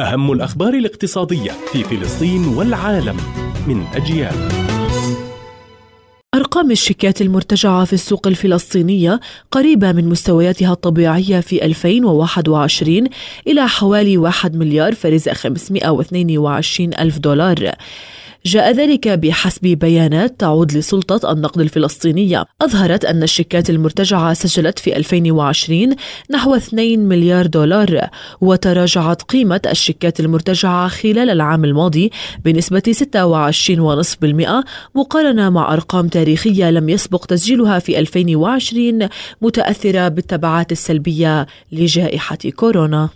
أهم الأخبار الاقتصادية في فلسطين والعالم من أجيال. أرقام الشيكات المرتجعة في السوق الفلسطينية قريبة من مستوياتها الطبيعية في 2021 إلى حوالي 1 مليار فرزق 522 ألف دولار. جاء ذلك بحسب بيانات تعود لسلطة النقد الفلسطينية. أظهرت أن الشيكات المرتجعة سجلت في 2020 نحو 2 مليار دولار وتراجعت قيمة الشيكات المرتجعة خلال العام الماضي بنسبة 26.5% مقارنة مع أرقام تاريخية لم يسبق تسجيلها في 2020 متأثرة بالتبعات السلبية لجائحة كورونا.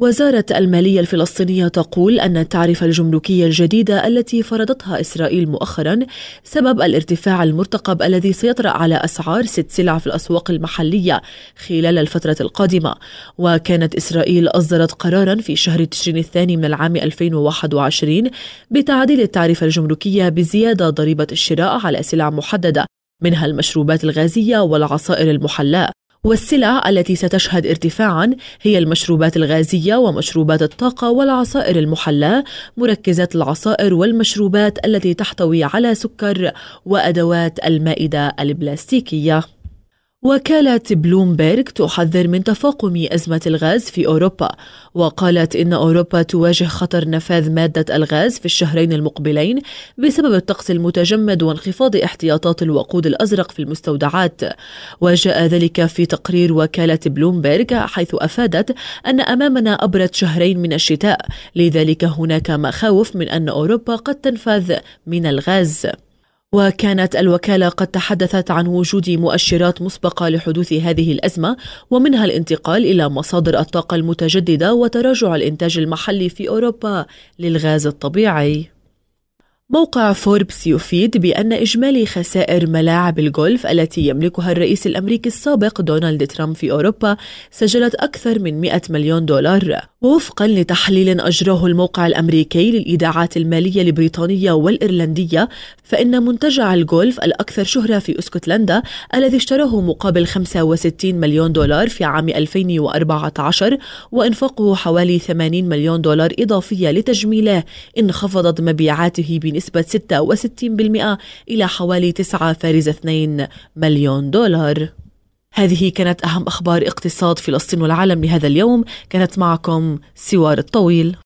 وزارة المالية الفلسطينية تقول أن التعرفة الجمركية الجديدة التي فرضتها إسرائيل مؤخرا سبب الارتفاع المرتقب الذي سيطرأ على أسعار ست سلع في الأسواق المحلية خلال الفترة القادمة. وكانت إسرائيل أصدرت قرارا في شهر تشرين الثاني من العام 2021 بتعديل التعرفة الجمركية بزيادة ضريبة الشراء على سلع محددة منها المشروبات الغازية والعصائر المحلاة. والسلع التي ستشهد ارتفاعا هي المشروبات الغازية ومشروبات الطاقة والعصائر المحلاة مركزات العصائر والمشروبات التي تحتوي على سكر وأدوات المائدة البلاستيكية. وكالة بلومبيرغ تحذر من تفاقم أزمة الغاز في أوروبا. وقالت إن أوروبا تواجه خطر نفاذ مادة الغاز في الشهرين المقبلين بسبب الطقس المتجمد وانخفاض احتياطات الوقود الأزرق في المستودعات. وجاء ذلك في تقرير وكالة بلومبيرغ حيث أفادت أن أمامنا أبرد شهرين من الشتاء. لذلك هناك مخاوف من أن أوروبا قد تنفذ من الغاز. وكانت الوكالة قد تحدثت عن وجود مؤشرات مسبقة لحدوث هذه الأزمة ومنها الانتقال إلى مصادر الطاقة المتجددة وتراجع الإنتاج المحلي في أوروبا للغاز الطبيعي. موقع فوربس يفيد بأن إجمالي خسائر ملاعب الجولف التي يملكها الرئيس الأمريكي السابق دونالد ترامب في أوروبا سجلت أكثر من 100 مليون دولار ووفقا لتحليل أجراه الموقع الأمريكي للإيداعات المالية البريطانية والإيرلندية فإن منتجع الجولف الأكثر شهرة في أسكتلندا الذي اشتراه مقابل 65 مليون دولار في عام 2014 وإنفاقه حوالي 80 مليون دولار إضافية لتجميله انخفضت مبيعاته بنسبة 66% إلى حوالي 9.2 مليون دولار. هذه كانت أهم أخبار اقتصاد فلسطين والعالم لهذا اليوم. كانت معكم سوار الطويل.